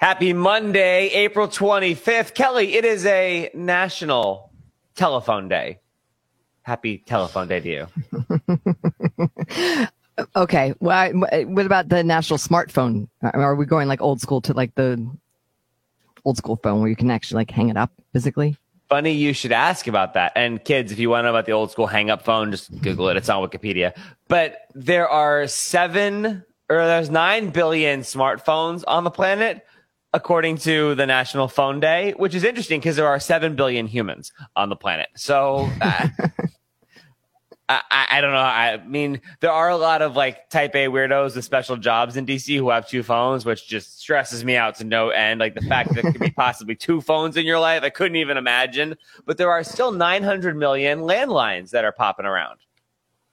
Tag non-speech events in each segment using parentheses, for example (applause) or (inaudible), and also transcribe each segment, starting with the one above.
Happy Monday, April 25th. Kelly, it is a national telephone day. Happy telephone day to you. (laughs) okay. Well, what about the national smartphone? Uh, are we going like old school to like the old school phone where you can actually like hang it up physically? Funny you should ask about that. And kids, if you want to know about the old school hang up phone, just Google it. It's on Wikipedia. But there are seven or there's nine billion smartphones on the planet according to the National Phone Day, which is interesting because there are 7 billion humans on the planet. So uh, (laughs) I, I, don't know. I mean, there are a lot of like type A weirdos with special jobs in DC who have two phones, which just stresses me out to no end. Like the fact that there could be (laughs) possibly two phones in your life, I couldn't even imagine. But there are still 900 million landlines that are popping around.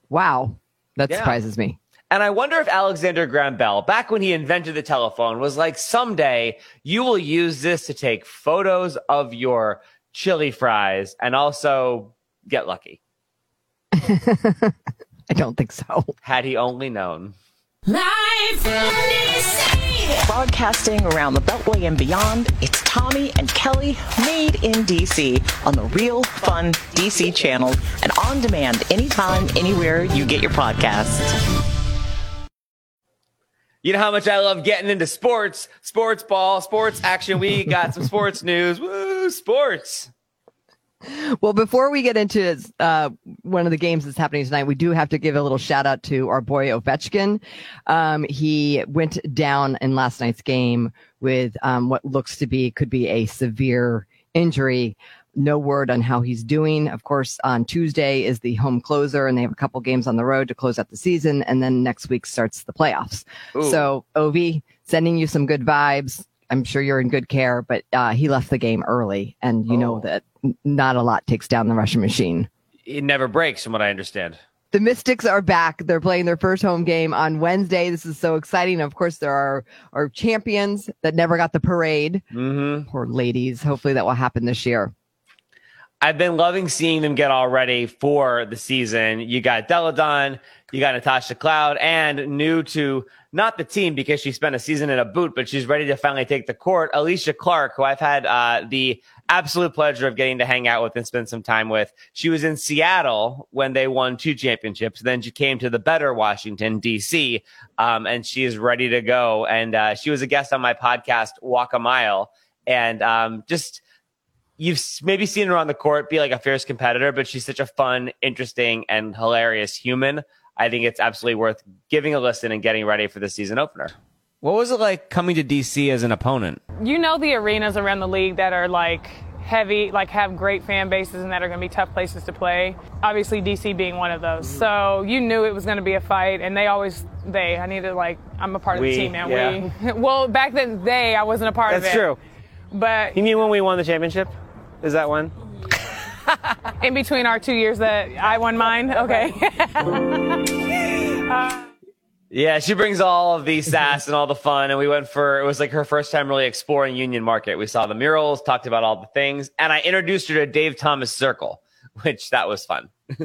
Wow. That yeah. surprises me. And I wonder if Alexander Graham Bell, back when he invented the telephone, was like, someday you will use this to take photos of your chili fries and also get lucky. (laughs) I don't think so. Had he only known. Live from DC. Broadcasting around the Beltway and beyond, it's Tommy and Kelly made in DC on the Real Fun DC channel and on demand anytime, anywhere you get your podcasts. You know how much I love getting into sports, sports ball, sports action. We got some sports news. Woo, sports. Well, before we get into uh, one of the games that's happening tonight, we do have to give a little shout out to our boy Ovechkin. Um, he went down in last night's game with um, what looks to be could be a severe injury no word on how he's doing. Of course, on Tuesday is the home closer, and they have a couple games on the road to close out the season, and then next week starts the playoffs. Ooh. So, Ovi, sending you some good vibes. I'm sure you're in good care, but uh, he left the game early, and you oh. know that not a lot takes down the Russian machine. It never breaks, from what I understand. The Mystics are back. They're playing their first home game on Wednesday. This is so exciting. Of course, there are our champions that never got the parade. Mm-hmm. Poor ladies. Hopefully, that will happen this year. I've been loving seeing them get all ready for the season. You got Delle Donne, you got Natasha Cloud, and new to not the team because she spent a season in a boot, but she's ready to finally take the court. Alysha Clark, who I've had uh, the absolute pleasure of getting to hang out with and spend some time with. She was in Seattle when they won two championships. Then she came to the better Washington, D.C., um, and she is ready to go. And uh, she was a guest on my podcast, Walk a Mile. And um, just you've maybe seen her on the court be like a fierce competitor, but she's such a fun, interesting, and hilarious human. I think it's absolutely worth giving a listen and getting ready for the season opener. What was it like coming to DC as an opponent? You know the arenas around the league that are like heavy, like have great fan bases and that are going to be tough places to play. Obviously, DC being one of those. So you knew it was going to be a fight, and they always they. I needed like I'm a part of the team now. Yeah. We. (laughs) Well, back then they, I wasn't a part That's of it. That's true. But you mean when we won the championship? Is that one? (laughs) In between our two years that I won mine? Okay. uh, (laughs) yeah, she brings all of the sass and all the fun. And we went for, it was like her first time really exploring Union Market. We saw the murals, talked about all the things. And I introduced her to Dave Thomas Circle, which that was fun. (laughs)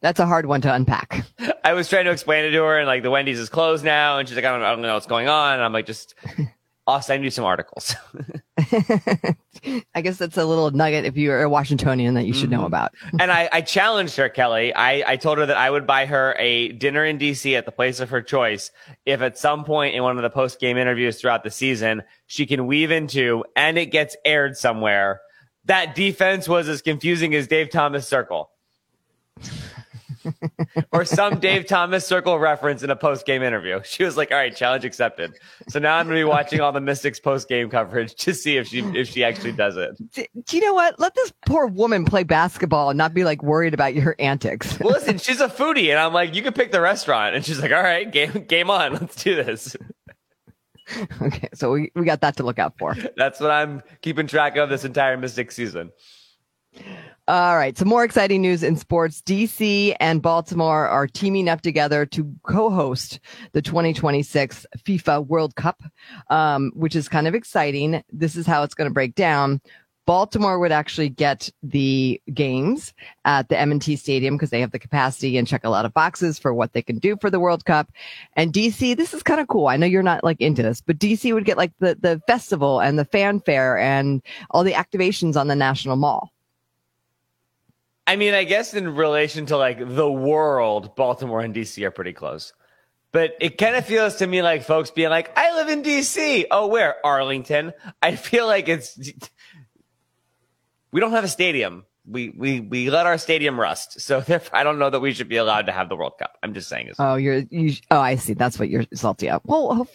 That's a hard one to unpack. I was trying to explain it to her, and like the Wendy's is closed now, and she's like, I don't, I don't know what's going on. And I'm like, just I'll send you some articles. (laughs) I guess that's a little nugget if you're a Washingtonian that you should mm-hmm. know about. (laughs) and I, I, challenged her, Kelly. I, I told her that I would buy her a dinner in DC at the place of her choice if at some point in one of the post game interviews throughout the season, she can weave into and it gets aired somewhere. That defense was as confusing as Dave Thomas Circle. Or some Dave Thomas circle reference in a post game interview. She was like, "All right, challenge accepted." So now I'm going to be watching all the Mystics post game coverage to see if she if she actually does it. Do, do, you know what? Let this poor woman play basketball and not be like worried about your antics. well, listen, she's a foodie, and I'm like, you can pick the restaurant, and she's like, "All right, game game on, let's do this." (laughs) Okay, so we, we got that to look out for. That's what I'm keeping track of this entire Mystic season. All right. Some more exciting news in sports. DC and Baltimore are teaming up together to co-host the 2026 FIFA World Cup, um, which is kind of exciting. This is how it's going to break down. Baltimore would actually get the games at the M&T Stadium because they have the capacity and check a lot of boxes for what they can do for the World Cup. And DC, this is kind of cool. I know you're not like into this, but DC would get like the, the festival and the fanfare and all the activations on the National Mall. I mean, I guess in relation to like the world, Baltimore and DC are pretty close. But it kind of feels to me like folks being like, I live in DC. Oh, where? Arlington. I feel like it's, we don't have a stadium. We, we, we let our stadium rust. So (laughs) I don't know that we should be allowed to have the World Cup. I'm just saying. Oh, you're, you, oh, I see. That's what you're salty at. Well,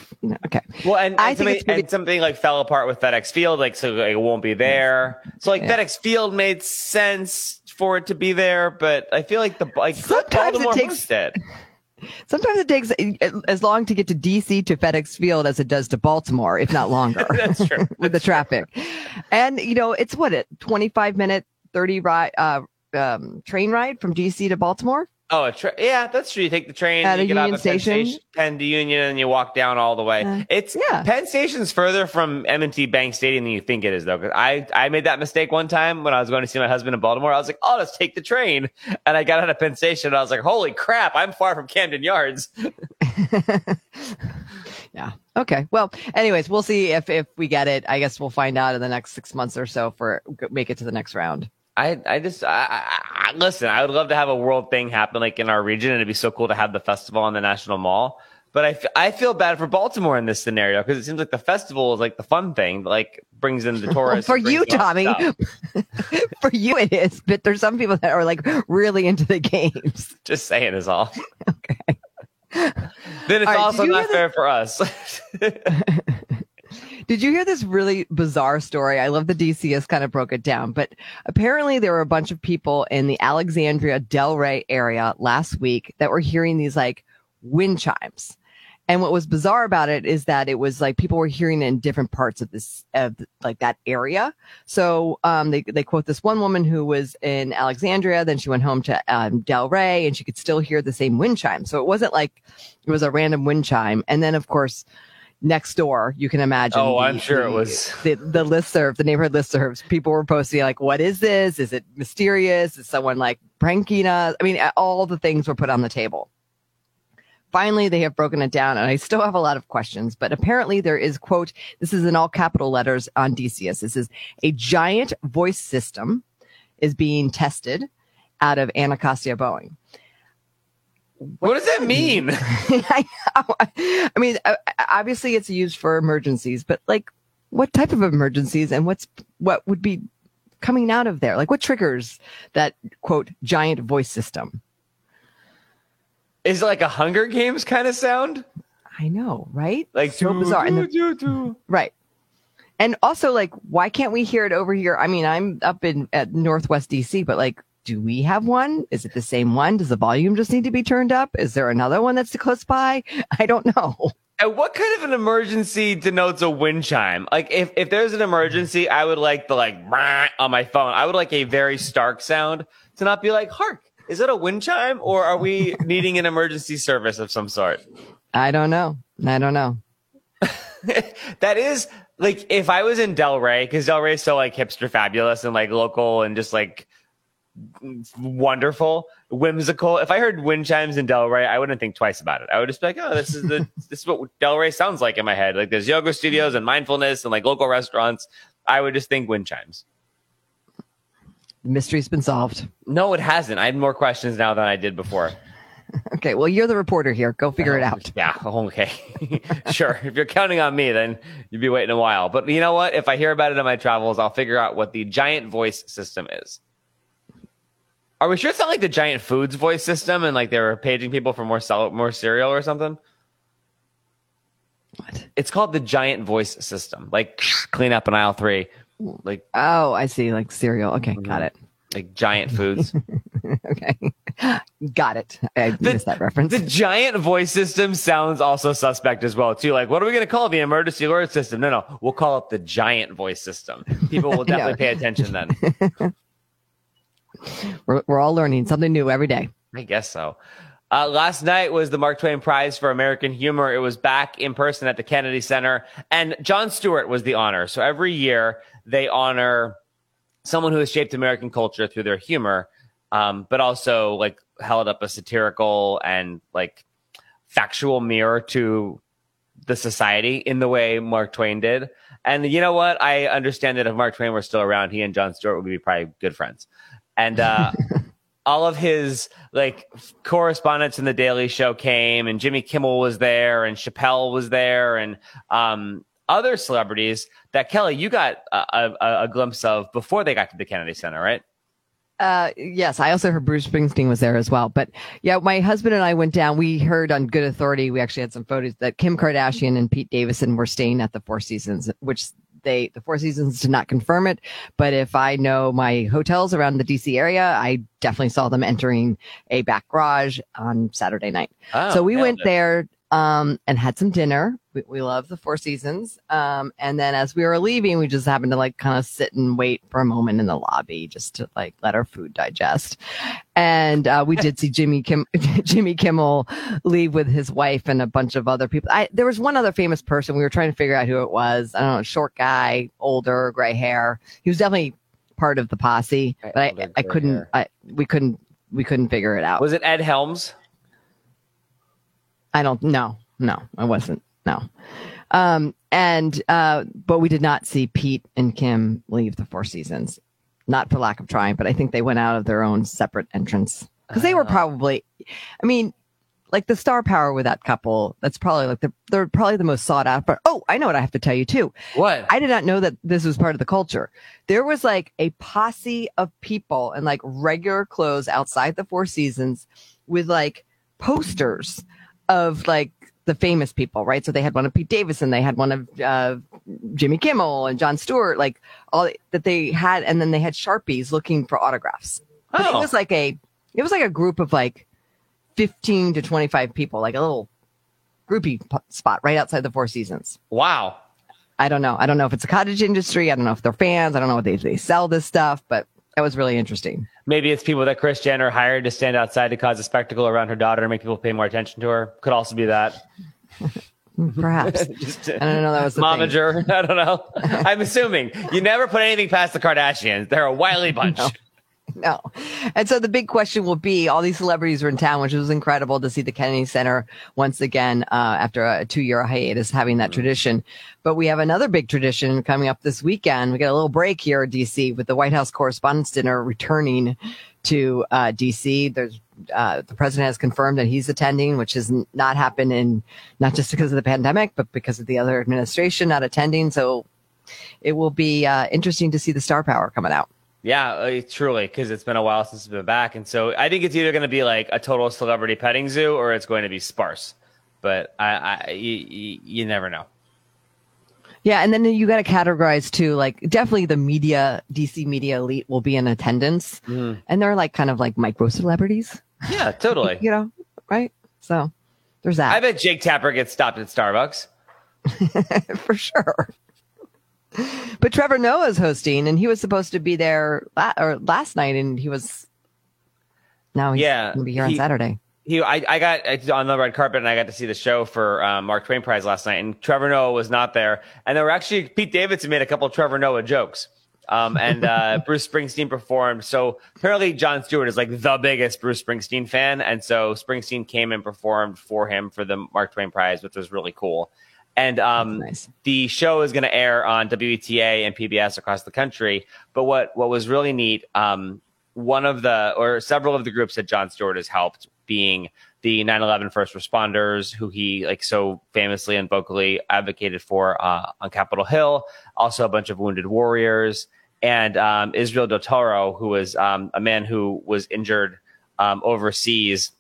okay. Well, and, and I think something, pretty- and something like fell apart with FedEx Field, like, so it won't be there. So like yeah. FedEx Field made sense for it to be there, but I feel like the, like, sometimes it takes, it. (laughs) Sometimes it takes as long to get to DC to FedEx Field as it does to Baltimore, if not longer. (laughs) That's true. (laughs) with the traffic. And, you know, it's what it 25 minute, 30 ride, uh, um, train ride from DC to Baltimore. Oh, a tra- yeah, that's true. You take the train at you get Union station. Penn, Station, Penn to Union, and you walk down all the way. Uh, it's yeah. Penn Station's further from M&T Bank Stadium than you think it is, though. Because I I made that mistake one time when I was going to see my husband in Baltimore. I was like, oh, let's take the train, and I got out of Penn Station. and I was like, holy crap, I'm far from Camden Yards. (laughs) yeah. Okay. Well, anyways, we'll see if if we get it. I guess we'll find out in the next six months or so for make it to the next round. I I just I, I, listen. I would love to have a world thing happen like in our region, and it'd be so cool to have the festival on the National Mall. But I, f- I feel bad for Baltimore in this scenario because it seems like the festival is like the fun thing, that like brings in the (laughs) tourists. for you, Tommy, (laughs) for you it is. But there's some people that are like really into the games. (laughs) Just saying is all. okay. then it's right, also not fair for us. Did you hear this really bizarre story? I love the DC has kind of broke it down, but apparently there were a bunch of people in the Alexandria Del Ray area last week that were hearing these like wind chimes. And what was bizarre about it is that it was like people were hearing it in different parts of this, of like that area. So, um, they, they quote this one woman who was in Alexandria. Then she went home to, um, Del Ray and she could still hear the same wind chime. So it wasn't like it was a random wind chime. And then, of course, next door. You can imagine. Oh, the, I'm sure the, it was (laughs) the, the list serve, the neighborhood list serves. People were posting like, what is this? Is it mysterious? Is someone like pranking us? I mean, all the things were put on the table. Finally, they have broken it down and I still have a lot of questions, but apparently there is quote, this is in all capital letters on DCS. This is a giant voice system is being tested out of Anacostia-Bolling. What, what does that mean? (laughs) I, I mean, uh, obviously it's used for emergencies, but like what type of emergencies and what's what would be coming out of there? Like what triggers that quote giant voice system? Is it like a Hunger Games kind of sound? I know, right? Like so bizarre. Doo, doo, doo. Right. And also like why can't we hear it over here? I mean, I'm up in at Northwest DC, but like do we have one? Is it the same one? Does the volume just need to be turned up? Is there another one that's close by? (laughs) I don't know. And what kind of an emergency denotes a wind chime? Like if, if there's an emergency, I would like the like on my phone. I would like a very stark sound to not be like, hark, is it a wind chime or are we (laughs) needing an emergency service of some sort? I don't know. I don't know. (laughs) that is like if I was in Del Ray, because Del Ray is so like hipster fabulous and like local and just like wonderful, whimsical. If I heard wind chimes in Del Ray, I wouldn't think twice about it. I would just be like, oh, this is the (laughs) this is what Del Ray sounds like in my head. Like there's yoga studios and mindfulness and like local restaurants. I would just think wind chimes. The mystery's been solved. No, it hasn't. I had more questions now than I did before. (laughs) okay, well, you're the reporter here. Go figure it out. Yeah, (laughs) okay. sure. If you're counting on me, then you'd be waiting a while. But you know what? If I hear about it in my travels, I'll figure out what the giant voice system is. Are we sure it's not like the giant foods voice system and like they were paging people for more cell- more cereal or something? What? It's called the giant voice system. Like (sniffs) clean up in aisle three. Like oh, I see. Like cereal. Okay, mm-hmm. got it. Like giant foods. (laughs) okay, got it. I the, missed that reference. The giant voice system sounds also suspect as well too. Like, what are we going to call the emergency alert system? No, no, we'll call it the giant voice system. People (laughs) will definitely pay attention then. (laughs) we're, we're all learning something new every day. I guess so. Uh, last night was the Mark Twain Prize for American Humor. It was back in person at the Kennedy Center, and Jon Stewart was the honor. So every year they honor someone who has shaped American culture through their humor, um, but also like held up a satirical and like factual mirror to the society in the way Mark Twain did. And you know what? I understand that if Mark Twain were still around, he and Jon Stewart would be probably good friends. And uh, (laughs) all of his like correspondents in the Daily Show came, and Jimmy Kimmel was there, and Chappelle was there, and um, other celebrities that Kelly you got a, a, a glimpse of before they got to the Kennedy Center, right? Uh, yes, I also heard Bruce Springsteen was there as well. But yeah, my husband and I went down. We heard on good authority. We actually had some photos that Kim Kardashian and Pete Davidson were staying at the Four Seasons, which they the Four Seasons did not confirm it. But if I know my hotels around the DC area, I definitely saw them entering a back garage on Saturday night. Oh, so we went it. there um, and had some dinner. We, we love the Four Seasons. Um, and then as we were leaving, we just happened to like kind of sit and wait for a moment in the lobby just to like let our food digest. And uh, we did see (laughs) Jimmy Kim, (laughs) Jimmy Kimmel leave with his wife and a bunch of other people. I, there was one other famous person. We were trying to figure out who it was. I don't know, short guy, older, gray hair. He was definitely part of the posse, but I, I couldn't. I we couldn't. We couldn't figure it out. Was it Ed Helms? I don't know. No, I wasn't. No. Um, and, uh, but we did not see Pete and Kim leave the Four Seasons. Not for lack of trying, but I think they went out of their own separate entrance because they were probably, I mean, like the star power with that couple. That's probably like the, they're probably the most sought after. Oh, I know what I have to tell you too. What? I did not know that this was part of the culture. There was like a posse of people in like regular clothes outside the Four Seasons with like posters of like the famous people, right? So they had one of Pete Davidson, they had one of uh, Jimmy Kimmel and Jon Stewart, like all that they had, and then they had Sharpies looking for autographs. But it Oh. was like a, it was like a group of like 15 to 25 people, like a little groupie p- spot right outside the Four Seasons. wow. I don't know. I don't know if it's a cottage industry. I don't know if they're fans. I don't know if they, they sell this stuff, but that was really interesting. Maybe it's people that Kris Jenner hired to stand outside to cause a spectacle around her daughter and make people pay more attention to her. Could also be that. (laughs) Perhaps. (laughs) Just uh, I don't know. That was the thing. momager. (laughs) I don't know. I'm assuming you never put anything past the Kardashians. They're a wily bunch. No. (laughs) And so the big question will be all these celebrities are in town, which was incredible to see the Kennedy Center once again, uh, after a two year hiatus having that tradition. But we have another big tradition coming up this weekend. We got a little break here at DC with the White House Correspondents' Dinner returning to uh, DC. There's uh, the president has confirmed that he's attending, which has not happened in not just because of the pandemic, but because of the other administration not attending. So it will be uh, interesting to see the star power coming out. Yeah, uh, truly, because it's been a while since it's been back, and so I think it's either going to be like a total celebrity petting zoo or it's going to be sparse. But I, I you, you, you never know. Yeah, and then you got to categorize too. Like, definitely the media, DC media elite will be in attendance, and they're like kind of like micro celebrities, Yeah, totally. (laughs) you know, right? So there's that. I bet Jake Tapper gets stopped at Starbucks. (laughs) for sure. But Trevor Noah's hosting, and he was supposed to be there la- or last night, and he was. Now he's Yeah, going to be here on he- Saturday. He, I, I got I- on the red carpet and I got to see the show for um, Mark Twain Prize last night, and Trevor Noah was not there. And there were actually Pete Davidson made a couple of Trevor Noah jokes. Um, and uh, (laughs) Bruce Springsteen performed. So apparently, Jon Stewart is like the biggest Bruce Springsteen fan, and so Springsteen came and performed for him for the Mark Twain Prize, which was really cool. And um, Nice. the show is going to air on WETA and PBS across the country. But what what was really neat, um, one of the or several of the groups that Jon Stewart has helped, being the 9/11 first responders, who he like so famously and vocally advocated for uh, on Capitol Hill. Also, a bunch of wounded warriors and um, Israel Del Toro, who was um, a man who was injured um, overseas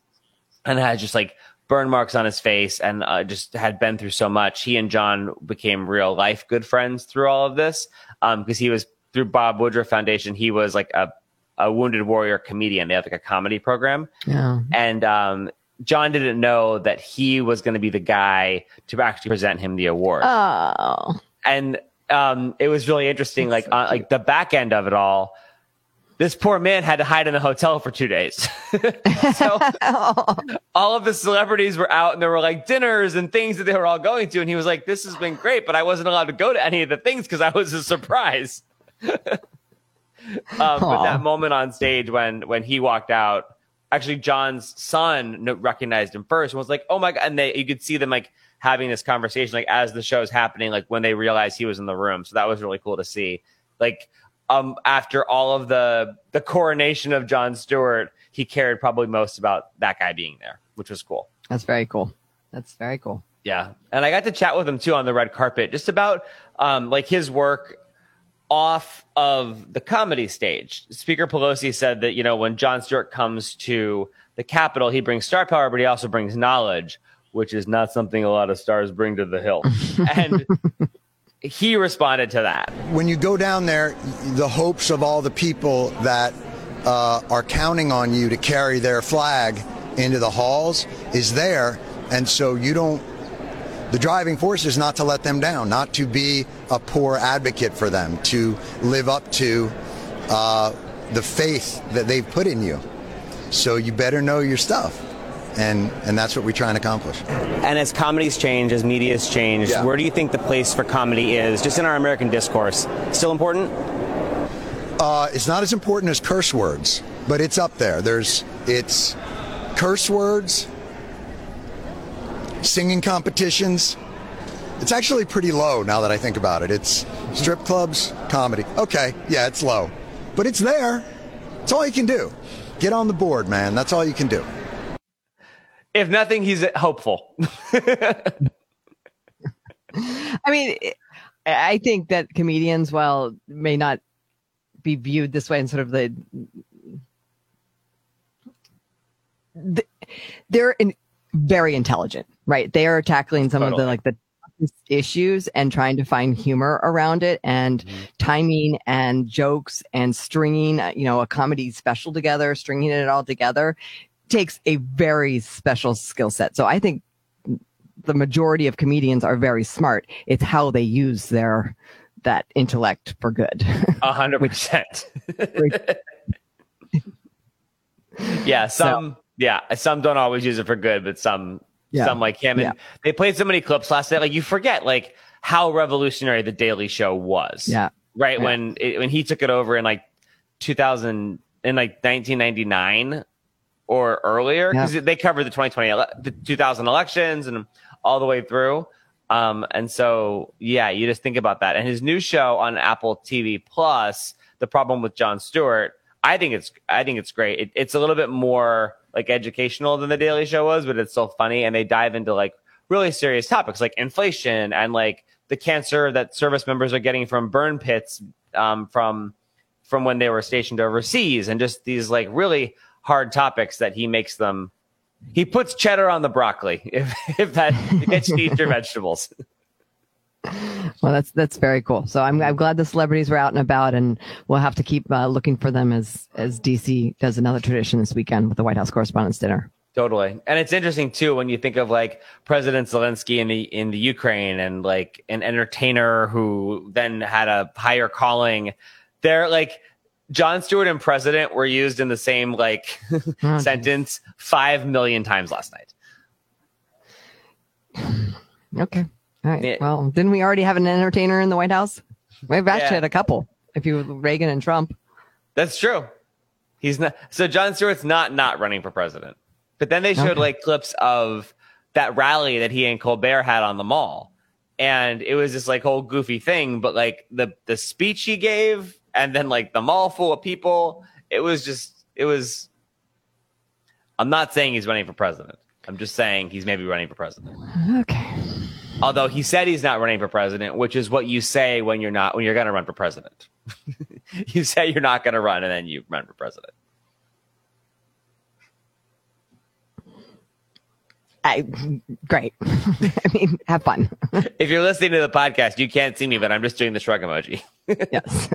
and had just like burn marks on his face and uh, just had been through so much. He and John became real life good friends through all of this because he was through Bob Woodruff Foundation. He was like a, a wounded warrior comedian. They have like a comedy program, Yeah. and um, John didn't know that he was going to be the guy to actually present him the award Oh. and um, it was really interesting. like uh, like the back end of it all, this poor man had to hide in the hotel for two days. (laughs) so (laughs) all of the celebrities were out, and there were like dinners and things that they were all going to, and he was like, "This has been great," but I wasn't allowed to go to any of the things because I was a surprise. (laughs) Um, but that moment on stage when when he walked out, actually John's son recognized him first and was like, "Oh my god!" And they you could see them like having this conversation like as the show's happening, like when they realized he was in the room. So that was really cool to see. Like um, after all of the the coronation of Jon Stewart, he cared probably most about that guy being there, which was cool. That's very cool. That's very cool. Yeah, and I got to chat with him too on the red carpet, just about um, like his work off of the comedy stage. Speaker Pelosi said that you know when Jon Stewart comes to the Capitol, he brings star power, but he also brings knowledge, which is not something a lot of stars bring to the Hill. (laughs) and he responded to that. When you go down there, the hopes of all the people that uh, are counting on you to carry their flag into the halls is there. And so you don't, the driving force is not to let them down, not to be a poor advocate for them, to live up to uh, the faith that they've put in you. So you better know your stuff and and that's what we try and accomplish. And as comedies change, as media's changed, yeah. where do you think the place for comedy is, just in our American discourse? Still important? Uh, it's not as important as curse words, but it's up there. There's it's curse words, singing competitions. It's actually pretty low now that I think about it. It's strip clubs, comedy. Okay, yeah, it's low, but it's there. It's all you can do. Get on the board, man. That's all you can do if nothing, he's hopeful. (laughs) I mean, I think that comedians, while may not be viewed this way in sort of the, the they're in, very intelligent, right? They are tackling some totally. of the like the issues and trying to find humor around it and mm-hmm. timing and jokes and stringing, you know, a comedy special together, stringing it all together takes a very special skill set. So I think the majority of comedians are very smart. It's how they use their that intellect for good. A hundred (laughs) percent. (laughs) Yeah, some so, yeah, some don't always use it for good, but some yeah, some like him. And yeah. they played so many clips last night, like you forget like how revolutionary the Daily Show was. Yeah. Right yeah. when it, when he took it over in like 2000 in like 1999 or earlier because yeah. they covered the 2020 the 2000 elections and all the way through. Um, and so yeah you just think about that. And his new show on apple tv plus the problem with Jon Stewart i think it's i think it's great. It, it's a little bit more like educational than the daily show was but it's still funny and they dive into like really serious topics like inflation and like the cancer that service members are getting from burn pits um, from from when they were stationed overseas and just these like really hard topics that he makes them. He puts cheddar on the broccoli (laughs) if if that gets to eat your (laughs) vegetables. Well, that's that's very cool. So I'm I'm glad the celebrities were out and about, and we'll have to keep uh, looking for them as as DC does another tradition this weekend with the White House Correspondents' Dinner. Totally, and it's interesting too when you think of like President Zelensky in the in the Ukraine and like an entertainer who then had a higher calling. They're like Jon Stewart and president were used in the same like (laughs) oh, sentence five million times last night. (sighs) Okay. All right. Well, didn't we already have an entertainer in the White House? We've actually yeah. had a couple. If you Reagan and Trump. That's true. He's not. So Jon Stewart's not not running for president. But then they showed okay. like clips of that rally that he and Colbert had on the mall, and it was this like whole goofy thing. But like the the speech he gave and then like the mall full of people. It was just, it was. I'm not saying he's running for president. I'm just saying he's maybe running for president. Okay. Although he said he's not running for president, which is what you say when you're not when you're going to run for president. (laughs) you say you're not going to run, and then you run for president. I, great. (laughs) I mean, have fun. if you're listening to the podcast, you can't see me, but I'm just doing the shrug emoji. (laughs) yes.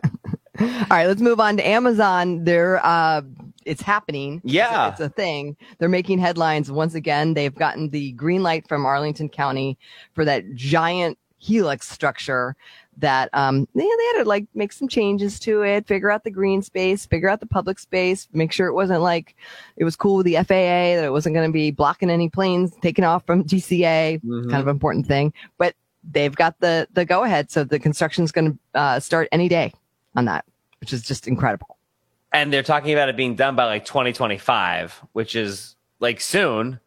All right, let's move on to Amazon. They're uh, it's happening. Yeah, it's, it's, a thing. They're making headlines once again. They've gotten the green light from Arlington County for that giant helix structure that um they, they had to like make some changes to it figure out the green space figure out the public space make sure it wasn't like it was cool with the faa that it wasn't going to be blocking any planes taking off from DCA mm-hmm. kind of important thing but they've got the the go ahead so the construction is going to uh, start any day on that. which is just incredible. And they're talking about it being done by like 2025, which is like soon.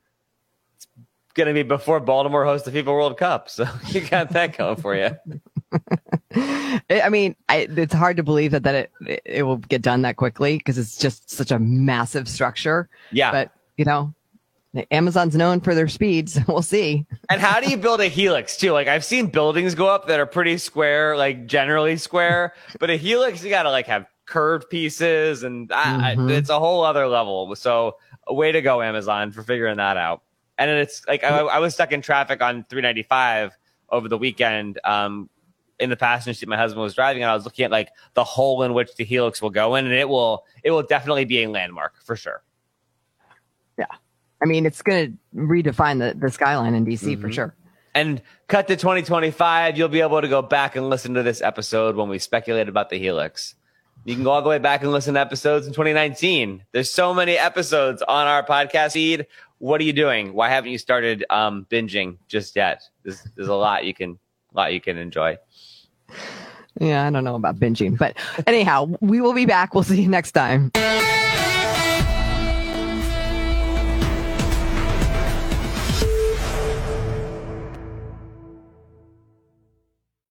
It's going to be before Baltimore hosts the FIFA World Cup. So (laughs) you got that going for you. (laughs) I mean, I, it's hard to believe that, that it, it will get done that quickly because it's just such a massive structure. Yeah. But, you know, Amazon's known for their speeds. (laughs) we'll see. And how do you build a helix too? Like I've seen buildings go up that are pretty square, like generally square, but a helix you got to like have curved pieces, and I, mm-hmm. I, it's a whole other level. So, a way to go, Amazon, for figuring that out. And it's like I, I was stuck in traffic on 395 over the weekend. Um, in the passenger seat my husband was driving and I was looking at like the hole in which the helix will go in and it will it will definitely be a landmark for sure. I mean it's gonna redefine the, the skyline in DC mm-hmm. for sure. And cut to 2025, you'll be able to go back and listen to this episode when we speculate about the helix. You can go all the way back and listen to episodes in 2019. There's so many episodes on our podcast feed. What are you doing? Why haven't you started um, binging just yet? There's, there's a lot you can lot you can enjoy. Yeah, I don't know about binging, but anyhow, we will be back. We'll see you next time.